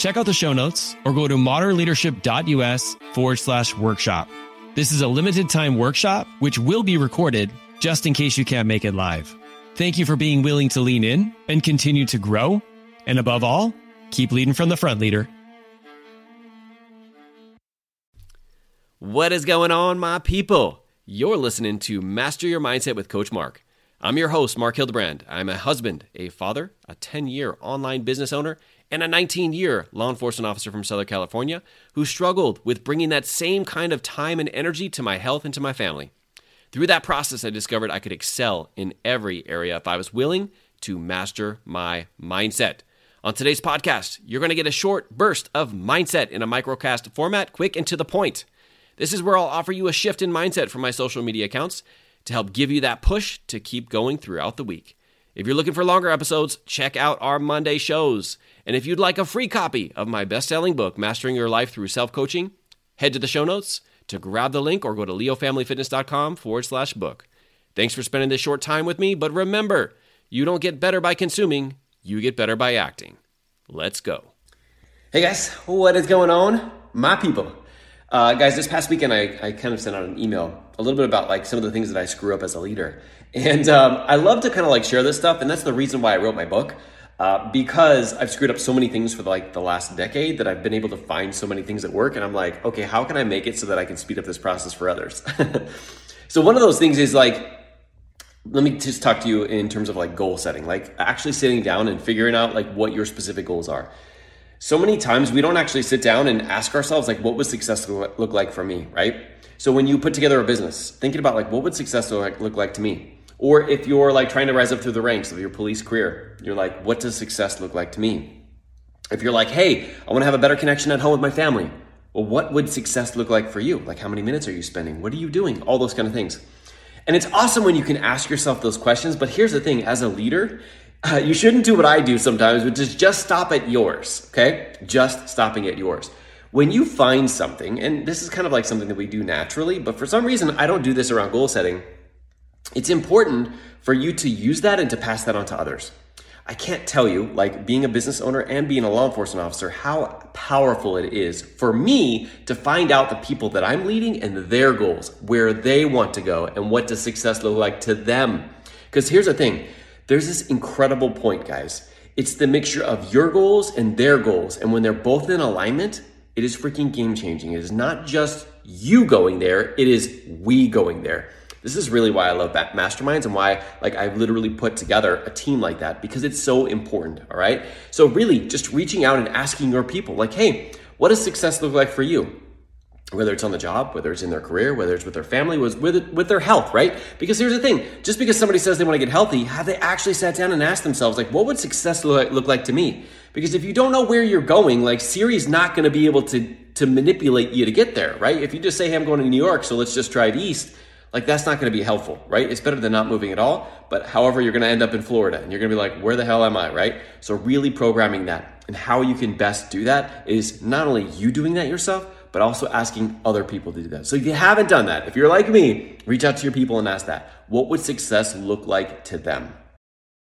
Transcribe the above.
Check out the show notes or go to modernleadership.us forward slash workshop. This is a limited time workshop, which will be recorded just in case you can't make it live. Thank you for being willing to lean in and continue to grow. And above all, keep leading from the front, leader. What is going on, my people? You're listening to Master Your Mindset with Coach Mark. I'm your host, Mark Hildebrand. I'm a husband, a father, a 10 year online business owner, and a 19 year law enforcement officer from Southern California who struggled with bringing that same kind of time and energy to my health and to my family. Through that process, I discovered I could excel in every area if I was willing to master my mindset. On today's podcast, you're going to get a short burst of mindset in a microcast format, quick and to the point. This is where I'll offer you a shift in mindset from my social media accounts to help give you that push to keep going throughout the week. If you're looking for longer episodes, check out our Monday shows. And if you'd like a free copy of my best selling book, Mastering Your Life Through Self Coaching, head to the show notes to grab the link or go to leofamilyfitness.com forward slash book. Thanks for spending this short time with me, but remember, you don't get better by consuming, you get better by acting. Let's go. Hey guys, what is going on? My people. Uh, guys, this past weekend I, I kind of sent out an email a little bit about like some of the things that I screw up as a leader. And um, I love to kind of like share this stuff, and that's the reason why I wrote my book. Uh, because I've screwed up so many things for like the last decade that I've been able to find so many things that work, and I'm like, okay, how can I make it so that I can speed up this process for others? so one of those things is like, let me just talk to you in terms of like goal setting, like actually sitting down and figuring out like what your specific goals are. So many times we don't actually sit down and ask ourselves like, what would success look like for me, right? So when you put together a business, thinking about like, what would success look like to me? Or if you're like trying to rise up through the ranks of your police career, you're like, what does success look like to me? If you're like, hey, I want to have a better connection at home with my family, well, what would success look like for you? Like, how many minutes are you spending? What are you doing? All those kind of things. And it's awesome when you can ask yourself those questions. But here's the thing as a leader, uh, you shouldn't do what I do sometimes, which is just stop at yours, okay? Just stopping at yours. When you find something, and this is kind of like something that we do naturally, but for some reason I don't do this around goal setting it's important for you to use that and to pass that on to others. I can't tell you, like being a business owner and being a law enforcement officer, how powerful it is for me to find out the people that I'm leading and their goals, where they want to go, and what does success look like to them. Because here's the thing there's this incredible point, guys. It's the mixture of your goals and their goals. And when they're both in alignment, it is freaking game changing. It is not just you going there, it is we going there. This is really why I love masterminds and why like I literally put together a team like that because it's so important, all right? So really just reaching out and asking your people like, "Hey, what does success look like for you?" Whether it's on the job, whether it's in their career, whether it's with their family, was with with their health, right? Because here's the thing: just because somebody says they want to get healthy, have they actually sat down and asked themselves, like, what would success look look like to me? Because if you don't know where you're going, like Siri's not going to be able to to manipulate you to get there, right? If you just say, "Hey, I'm going to New York, so let's just drive east," like that's not going to be helpful, right? It's better than not moving at all. But however, you're going to end up in Florida and you're going to be like, where the hell am I, right? So really programming that and how you can best do that is not only you doing that yourself, but also asking other people to do that. So if you haven't done that, if you're like me, reach out to your people and ask that. What would success look like to them?